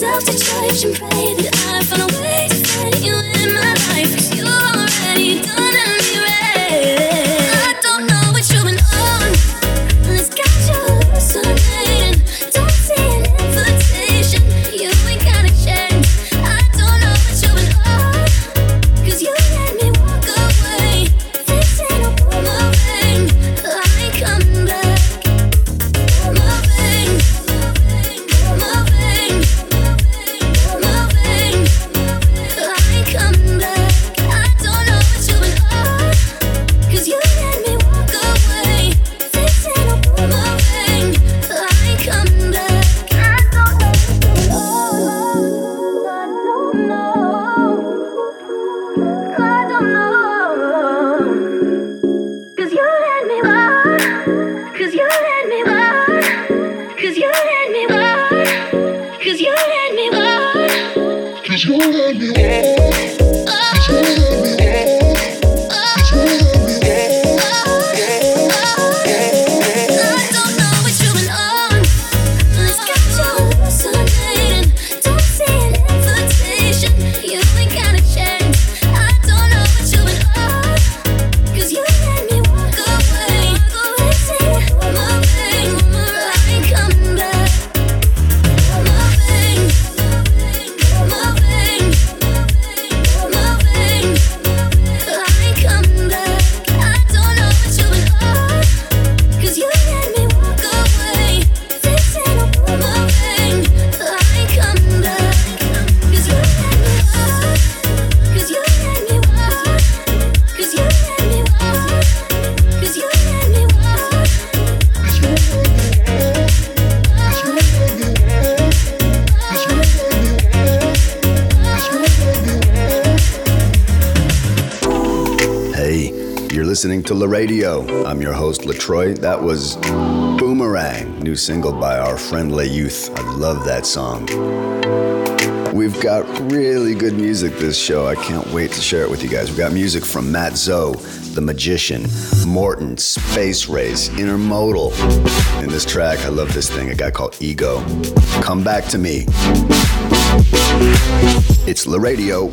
myself to church and pray that I find a way to find you in my life. La Radio. I'm your host, Latroit. That was Boomerang, new single by our friend Le Youth. I love that song. We've got really good music this show. I can't wait to share it with you guys. We've got music from Mat Zo, The Magician, Morten, Space Race, Intermodal. In this track, I love this thing, a guy called Egoh. Come back to me. It's La Radio.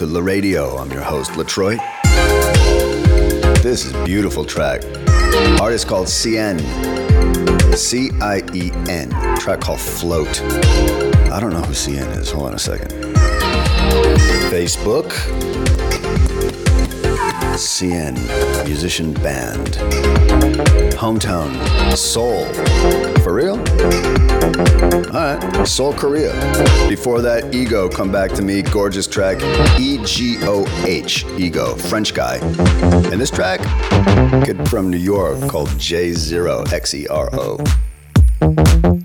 To La Radio. I'm your host, Latroit. This is a beautiful track. Artist called Cien. C I E N. Track called Float. I don't know who Cien is. Hold on a second. Facebook. Cien, musician band. Hometown, Seoul. For real? Alright, Seoul, Korea. Before that, Egoh, Come Back to Me, gorgeous track. E G O H, Egoh, French guy. And this track, kid from New York called Jay XERO.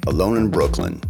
Alone in Brooklyn.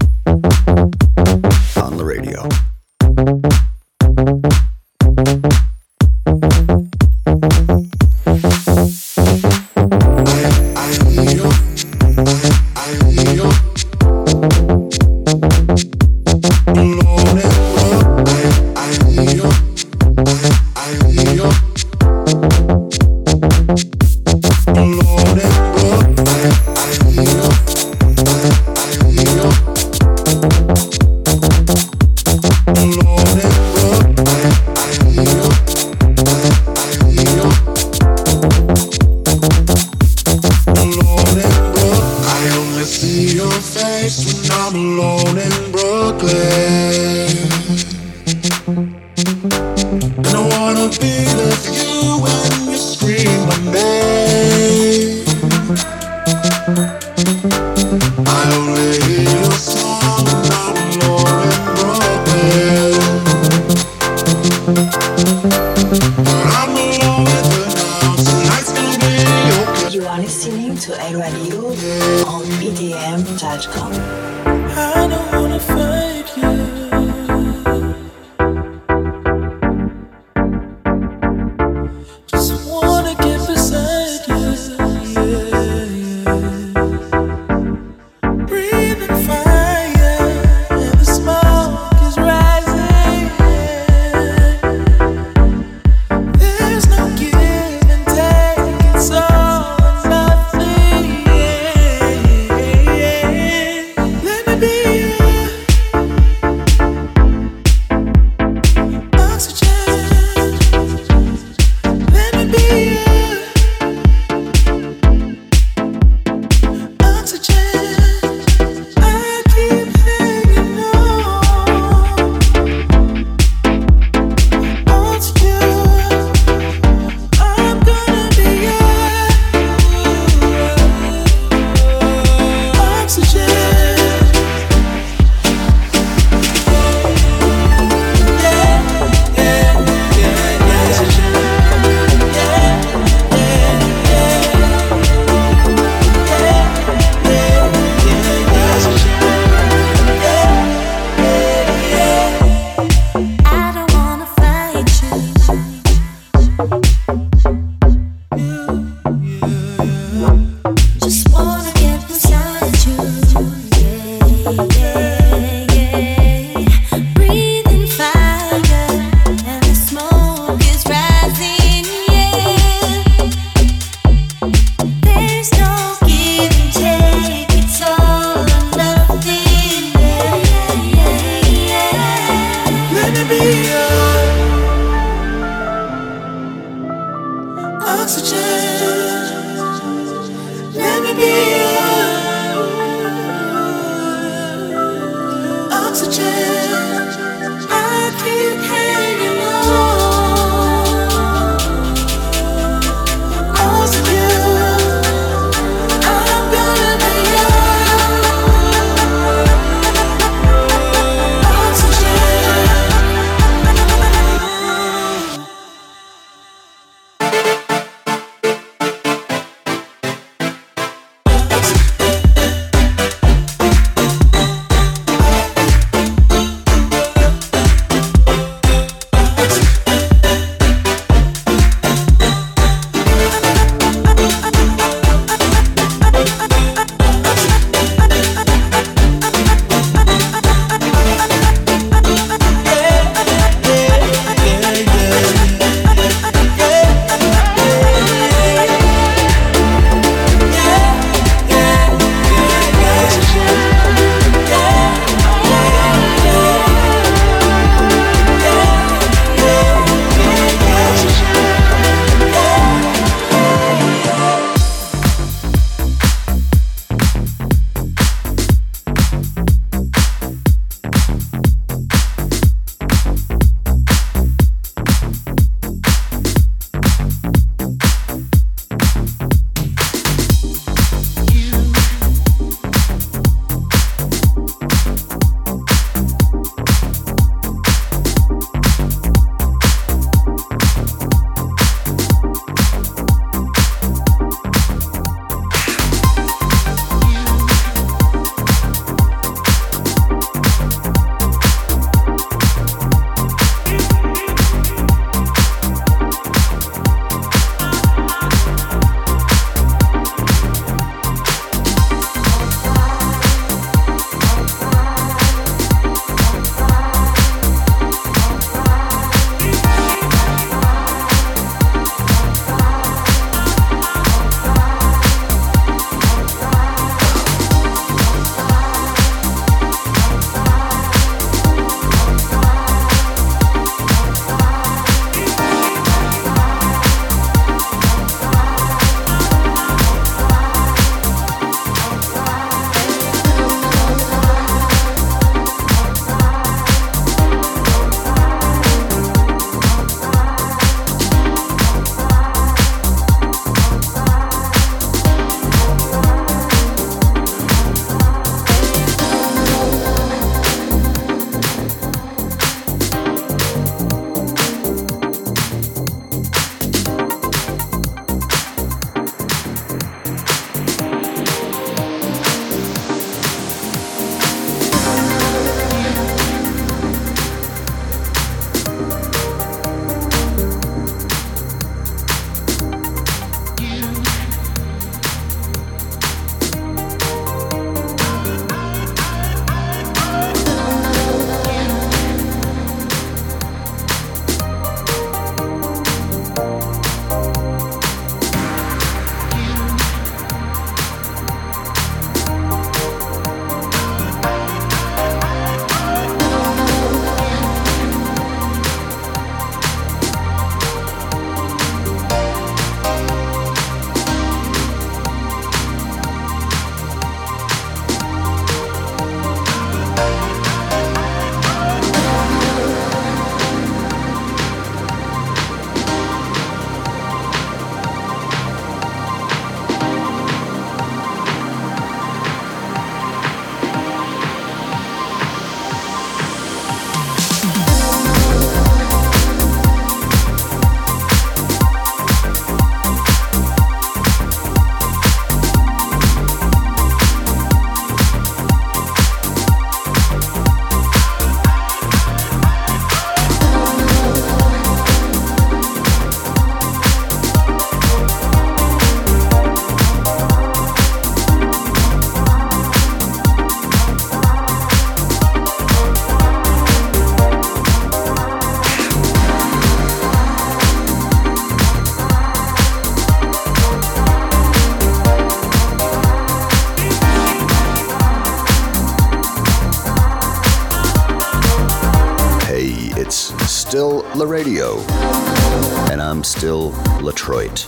Still Latroit.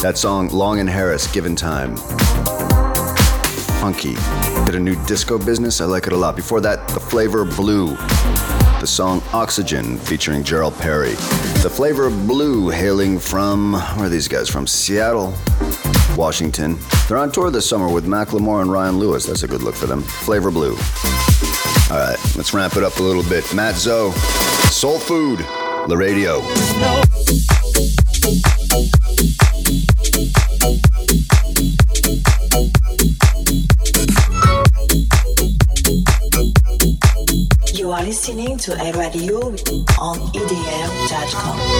That song, Long and Harris, Given Time. Funky. Did a nu disco business. I like it a lot. Before that, The Flavr Blue. The song Oxygen featuring Jarell Perry. The Flavr Blue hailing from, where are these guys from? Seattle, Washington. They're on tour this summer with Macklemore and Ryan Lewis. That's a good look for them. Flavr Blue. All right, let's ramp it up a little bit. Mat Zo, Soul Food, La Radio. You are listening to a radio on EDM.com.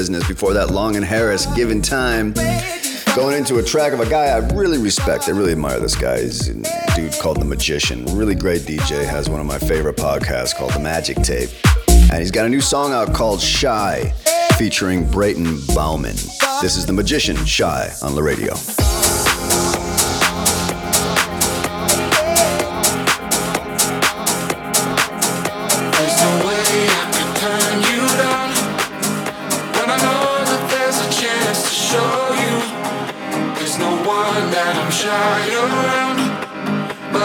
business. Before that, Long and Harris, Given Time. Going into a track of a guy I really respect. I really admire this guy. He's a dude called The Magician. Really great DJ. Has one of my favorite podcasts called The Magic Tape. And he's got a new song out called Shy, featuring Brayton Bowman. This is The Magician, Shy, on the radio.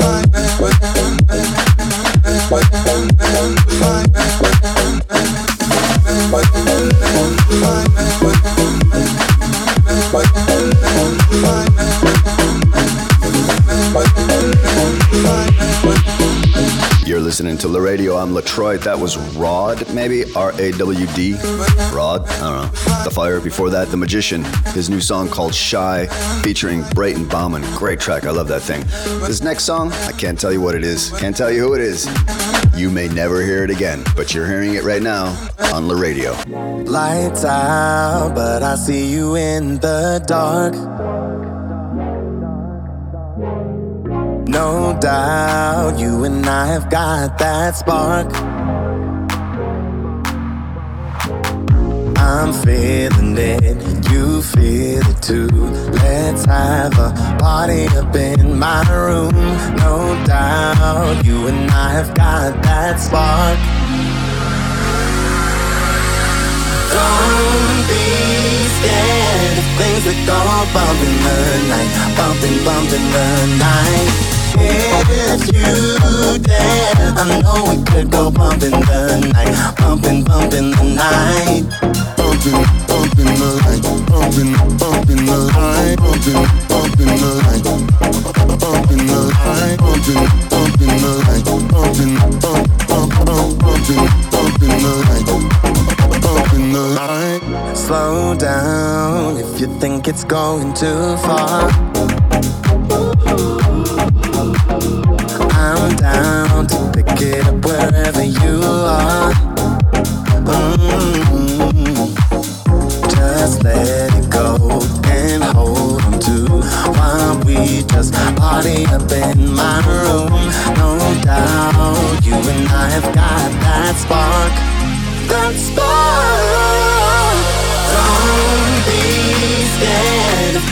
Bye. To La Radio. I'm Latroit. That was Rawd, maybe R A W D. Rawd, I don't know. The Fire. Before that, The Magician. His new song called Shy, featuring Brayton Bowman. Great track. I love that thing. This next song, I can't tell you what it is. Can't tell you who it is. You may never hear it again, but you're hearing it right now on La Radio. Lights out, but I see you in the dark. Doubt you and I have got that spark. I'm feeling it, you feel it too. Let's have a party up in my room. No doubt you and I have got that spark. Don't be scared of things that go bump in the night, bumping, bumping the night. If you I know we could go bumping the night, bumping, bumping the night. Bumping, bumping the night, bumping, bumping the night, bumping, bumping the night, bumping the night, bumping, bumping the night, bump, bump, bump, bumping the night. slow down if you think it's going too far. Down to pick it up wherever you are. Mm-hmm. Just let it go and hold on to while we just party up in my room. No doubt you and I have got that spark. That spark. Don't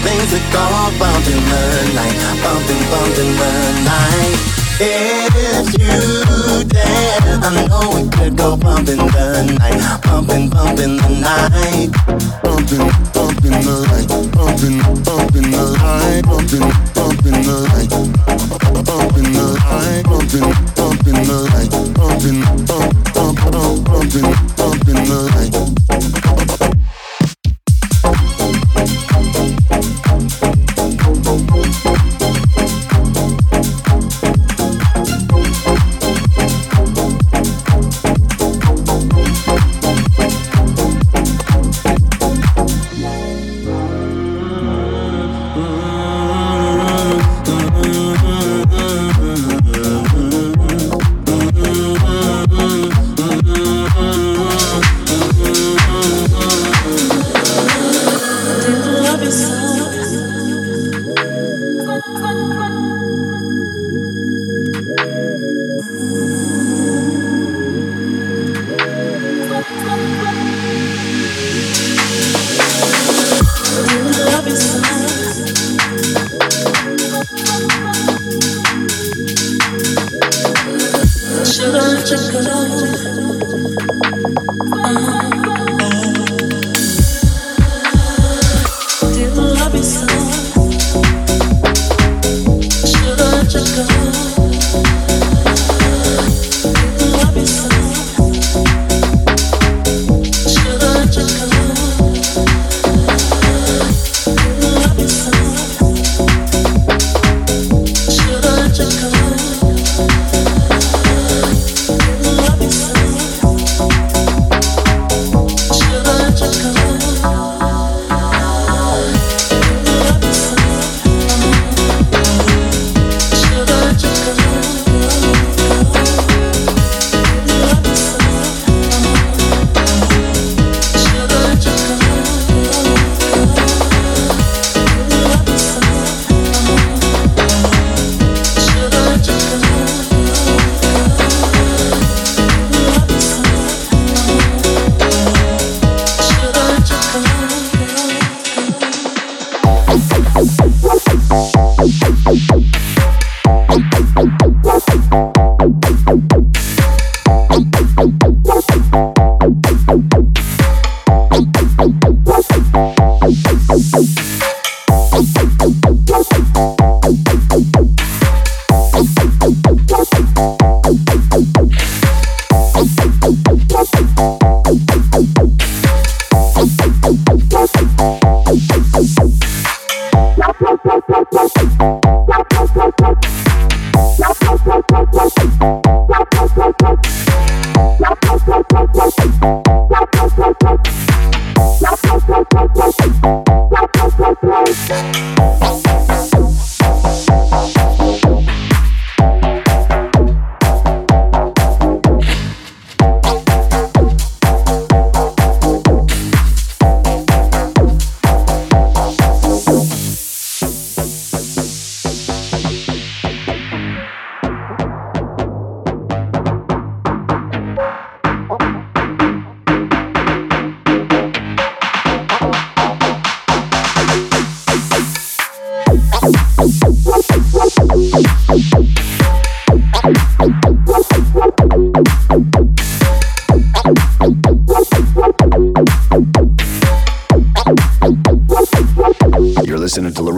things that go bump in the night, bumping, bumping the night. If you dare, I know we could go bumping the night, bumping, bumping the night, bumping, bumping the night, bumping, bumping the night, bumping, bumping the night, bumping the night, bumping, bumping the night, bumping, bump, bump, bump, bumping, bumping the night.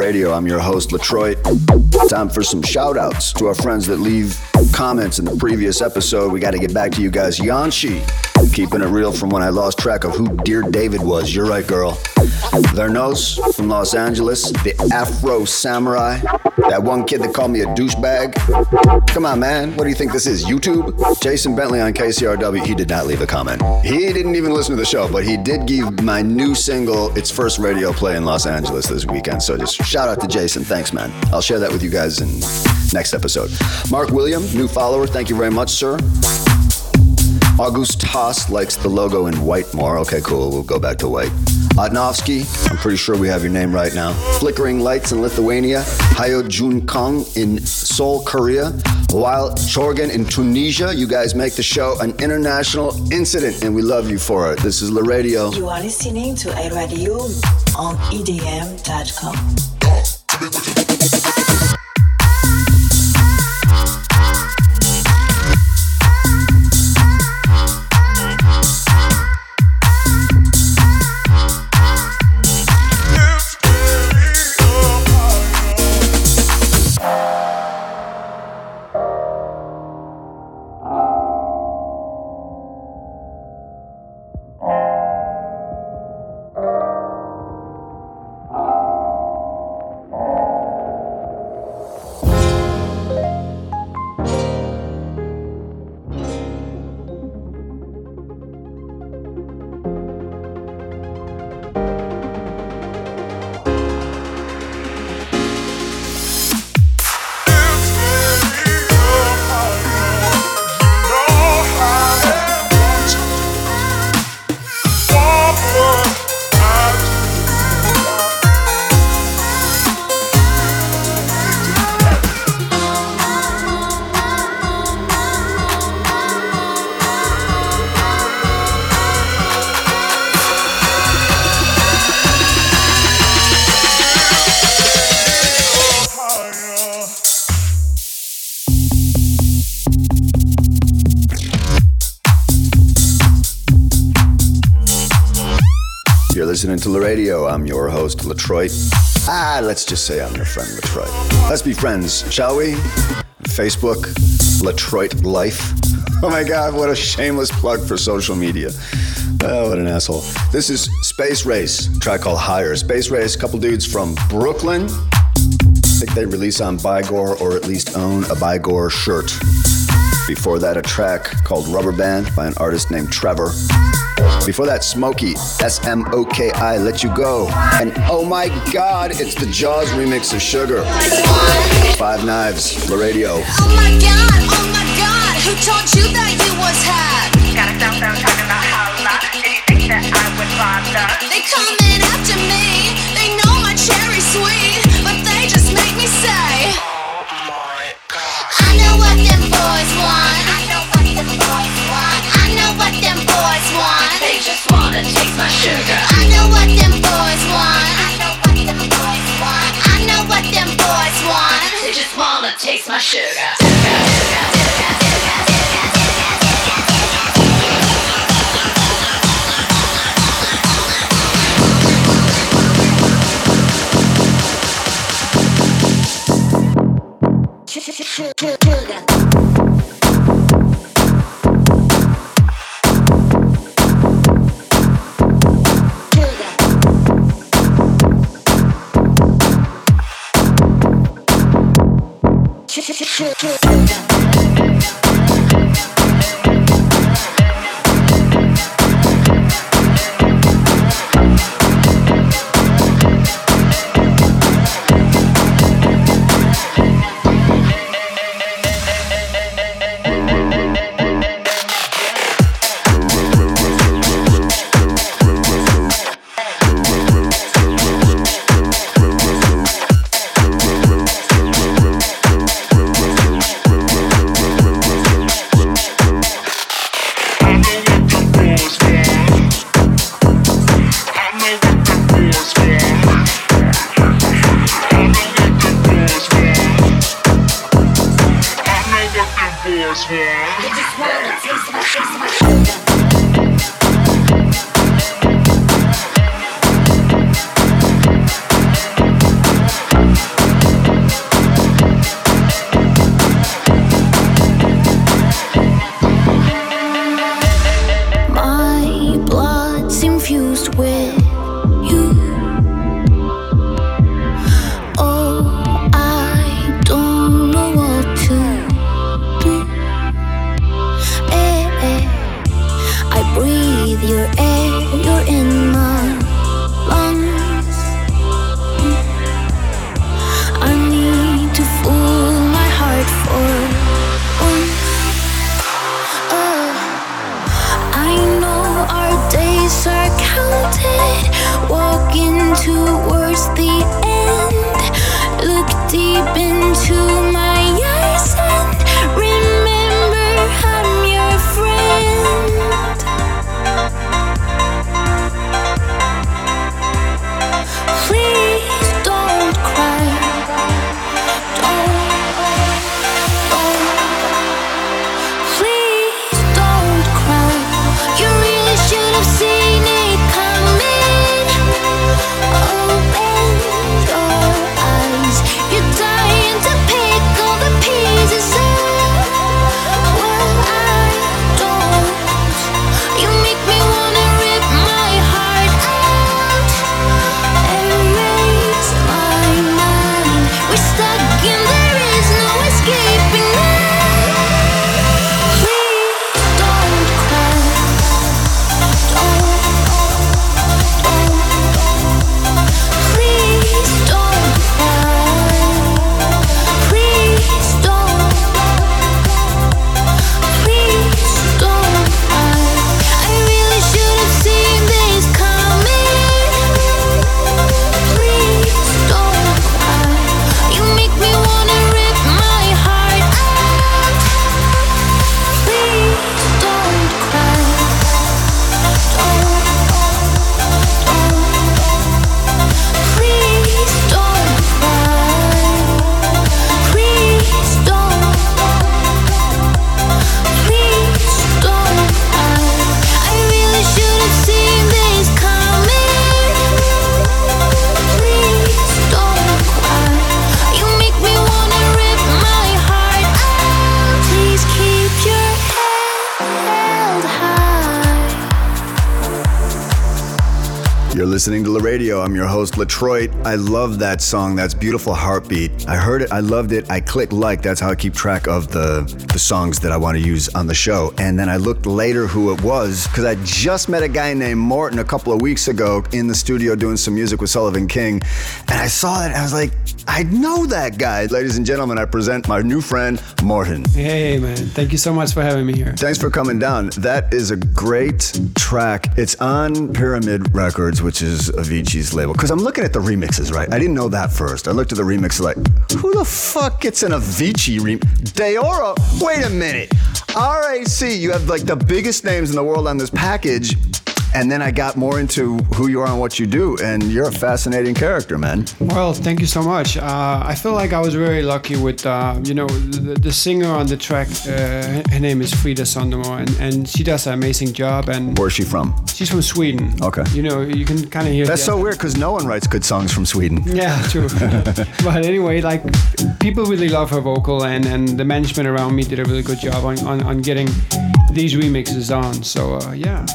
I'm your host, Latroit. Time for some shout outs to our friends that leave comments in the previous episode. We got to get back to you guys. Yanshi, Keeping it real from when I lost track of who Dear David was. You're right, girl. Vernos from Los Angeles, the Afro Samurai, that one kid that called me a douchebag. Come on, man. What do you think this is? YouTube? Jason Bentley on KCRW, he did not leave a comment. He didn't even listen to the show, but he did give my new single its first radio play in Los Angeles this weekend. So just shout out to Jason. Thanks, man. I'll share that with you guys in next episode. Mark William, new follower. Thank you very much, sir. August Haas likes the logo in white more. Okay, cool. We'll go back to white. Adnovsky, I'm pretty sure we have your name right now. Flickering Lights in Lithuania. Hayo Jun Kong in Seoul, Korea. While Chorgan in Tunisia, you guys make the show an international incident, and we love you for it. This is La Radio. You are listening to a radio on EDM.com. to La Radio. I'm your host, Latroit. Ah, let's just say I'm your friend, Latroit. Let's be friends, shall we? Facebook, Latroit Life. Oh my God, what a shameless plug for social media. Oh, what an asshole. This is Space Race, track called Higher. Space Race, couple dudes from Brooklyn. I think they release on Bygore or at least own a Bygore shirt. Before that, a track called Rubber Band by an artist named Treovr. Before that, Smoki, S M O K I, Let You Go. And oh my god, it's the Jauz remix of Sugar. Five Knives, La Radio. Oh my god, oh my god, who told you that you was hot? Got a cell phone talking about holla. Did you think that I would bother? They coming after me, they know my cherry sweet, but they just make me say, oh my god. I know what them boys want. sugar. I know what them boys want. I know what them boys want. I know what them boys want. They just wanna taste my sugar. Sugar. shit. Radio. I'm your host, Latroit. I love that song. That's beautiful heartbeat. I heard it, I loved it. I clicked like. That's how I keep track of the, the songs that I want to use on the show. And then I looked later who it was because I just met a guy named Morten a couple of weeks ago in the studio doing some music with Sullivan King. And I saw it and I was like, I know that guy. Ladies and gentlemen, I present my new friend, Morten. Hey, man. Thank you so much for having me here. Thanks for coming down. That is a great track. It's on Pyramid Records, which is Avicii's label. Because I'm looking at the remixes, right? I didn't know that first. I looked at the remix like, who the fuck gets an Avicii remix? Deora? Wait a minute. RAC, you have like the biggest names in the world on this package and then I got more into who you are and what you do, and you're a fascinating character, man. Well, thank you so much. Uh, I feel like I was very lucky with, uh, you know, the, the, singer on the track. Uh, her name is Frida Sundemo, and, and she does an amazing job. And where's she from? She's from Sweden. Okay. You know, you can kind of hear. That's so weird because no one writes good songs from Sweden. Yeah, true. but anyway, like people really love her vocal, and and the management around me did a really good job on on, on getting these remixes on. So uh, yeah,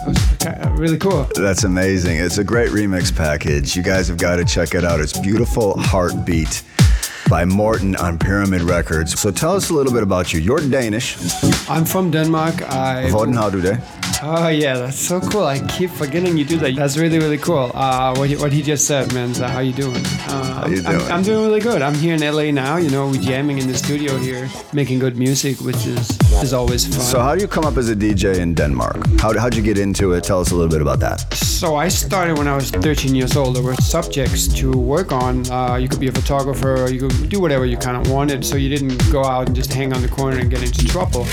it was really cool. That's amazing. It's a great remix package. You guys have got to check it out. It's beautiful heartbeat by Morten on Pyramid Records. So tell us a little bit about you. You're Danish. I'm from Denmark. I Hvordan har du det? Oh yeah, that's so cool. I keep forgetting you do that. That's really really cool. Uh, what he, what he just said, man. So how you doing? Uh, how you doing? I'm, I'm, doing really good. I'm here in LA now. You know, we're jamming in the studio here, making good music, which is is always fun. So how do you come up as a DJ in Denmark? How how'd you get into it? Tell us a little bit about that. So I started when I was 13 years old. There were subjects to work on. Uh, you could be a photographer. You could do whatever you kind of wanted. So you didn't go out and just hang on the corner and get into trouble.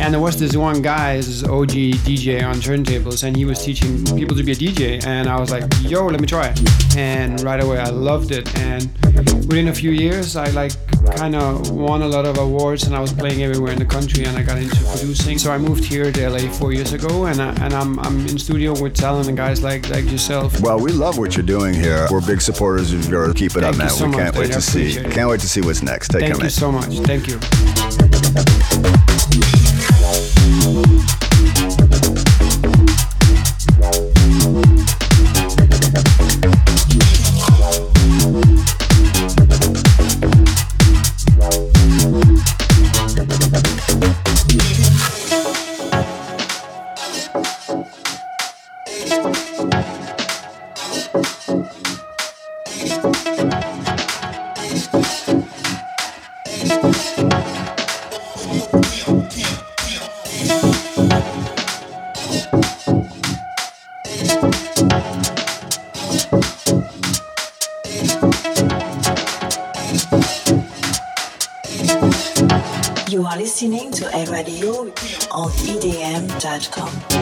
And there was this one guy, this OG DJ on turntables, and he was teaching people to be a DJ. And I was like, yo, let me try it. And right away, I loved it. And within a few years, I like kind of won a lot of awards, and I was playing everywhere in the country, and I got into producing. So I moved here to LA four years ago, and I, and I'm I'm in studio with talented guys like like yourself. Well, we love what you're doing here. We're big supporters of yours. Keep it Thank up, man. So we can't wait to see. It. Can't wait to see what's next. Take Thank you so much. Thank. You edm.com.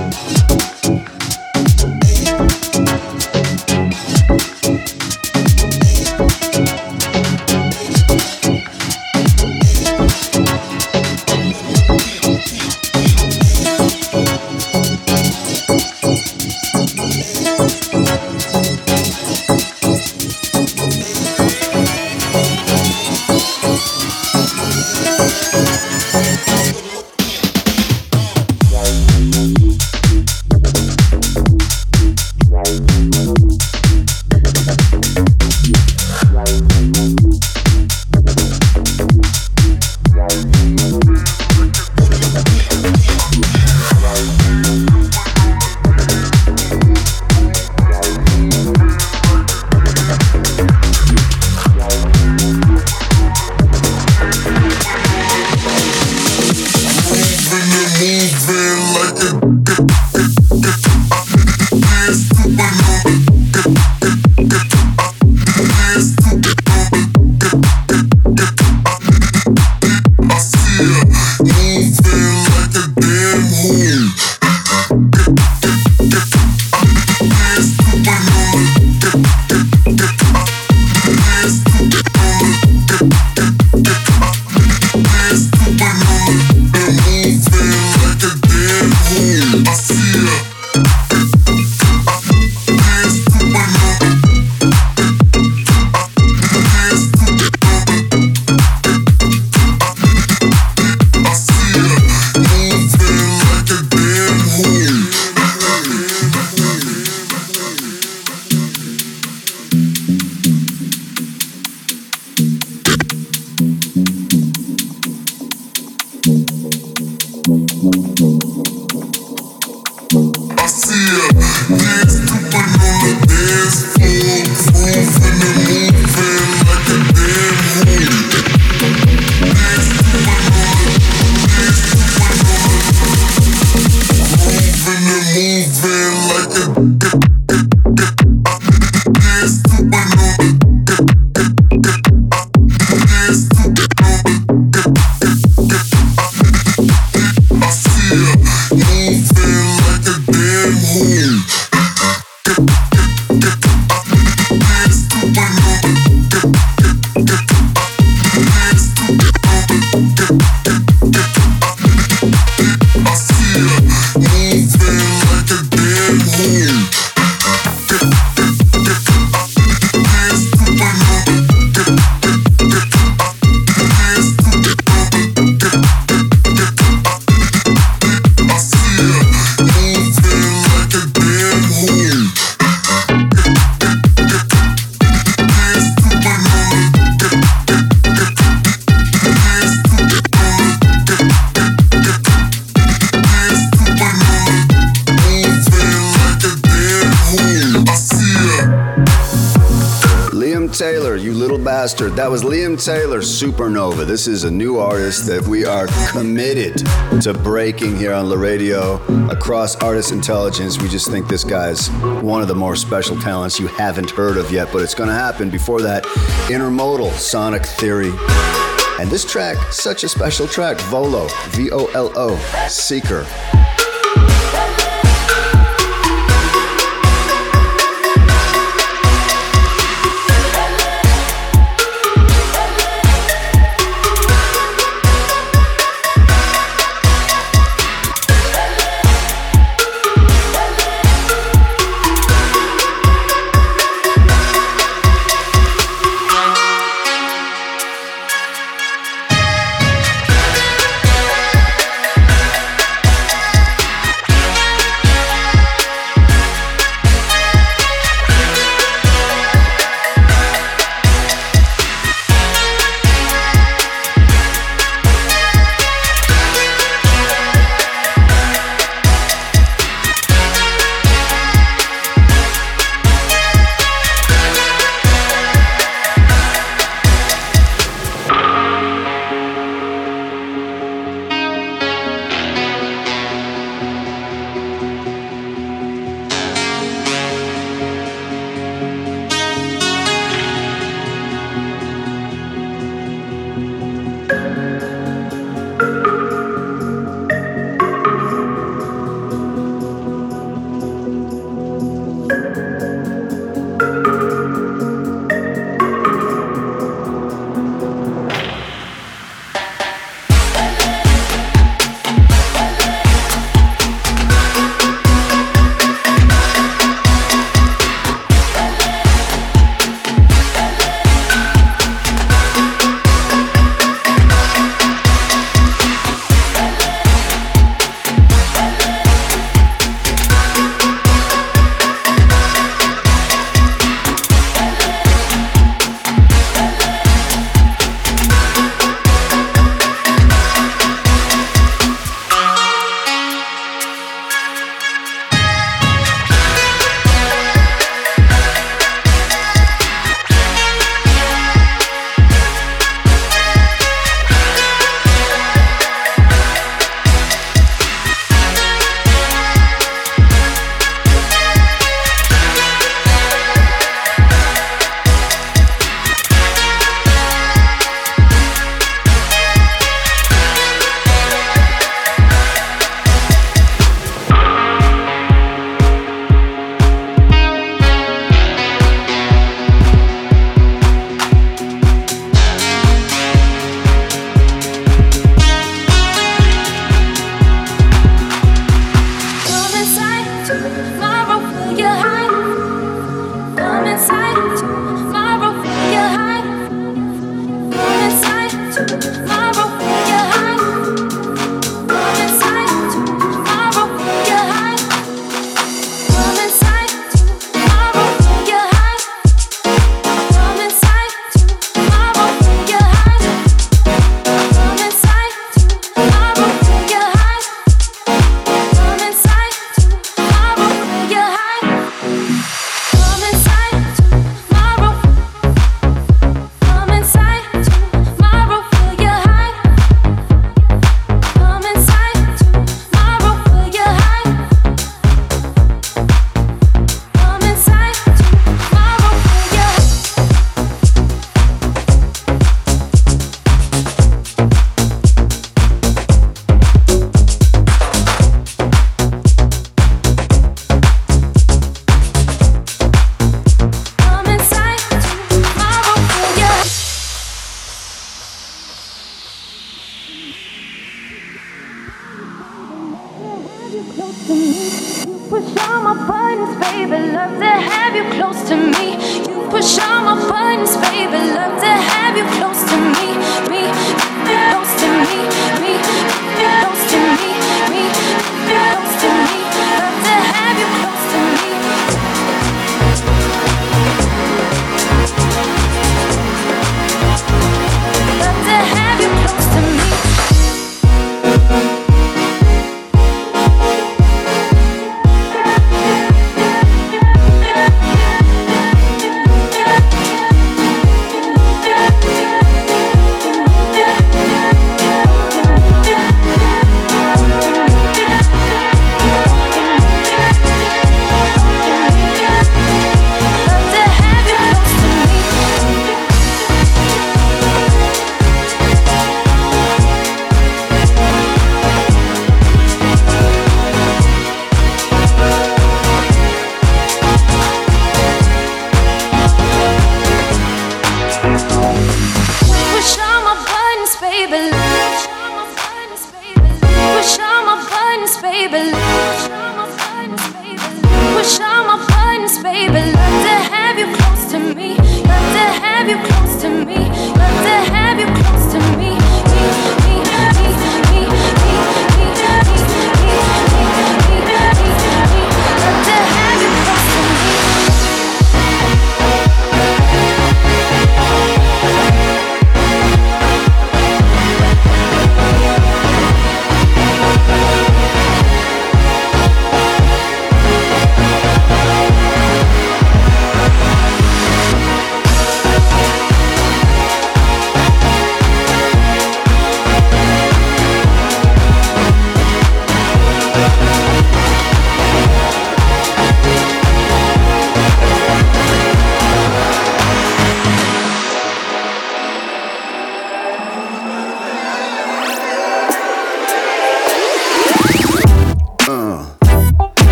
Supernova. This is a new artist that we are committed to breaking here on La Radio across Artist Intelligence. We just think this guy's one of the more special talents you haven't heard of yet, but it's going to happen. Before that, Intermodal, Sonic Theory. And this track, such a special track, Volo, V O L O, Seeker.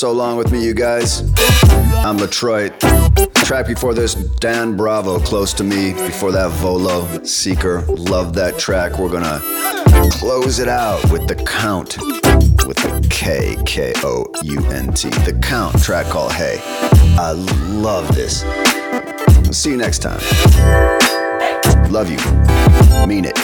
So long with me, you guys. I'm Latroit. Track before this, Dan Bravo, Close to Me. Before that, Volo, Seeker. Love that track. We're gonna close it out with The Kount. With the K, K O U N T. The Kount, track called Hey. I love this. See you next time. Love you. Mean it.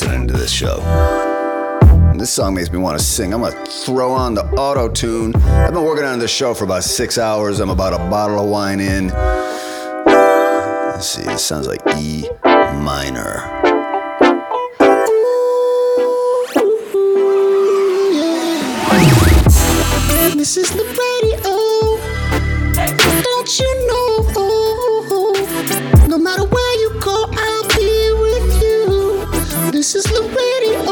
Listening to this show. This song makes me want to sing. I'm gonna throw on the auto tune. I've been working on this show for about six hours. I'm about a bottle of wine in. Let's see, it sounds like E minor. This is the radio. Don't you know? No matter This is the radio.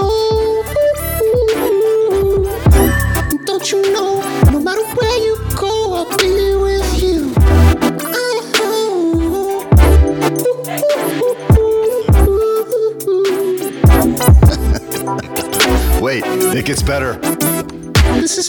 Don't you know? No matter where you go, I'll be with you. Wait, it gets better. This is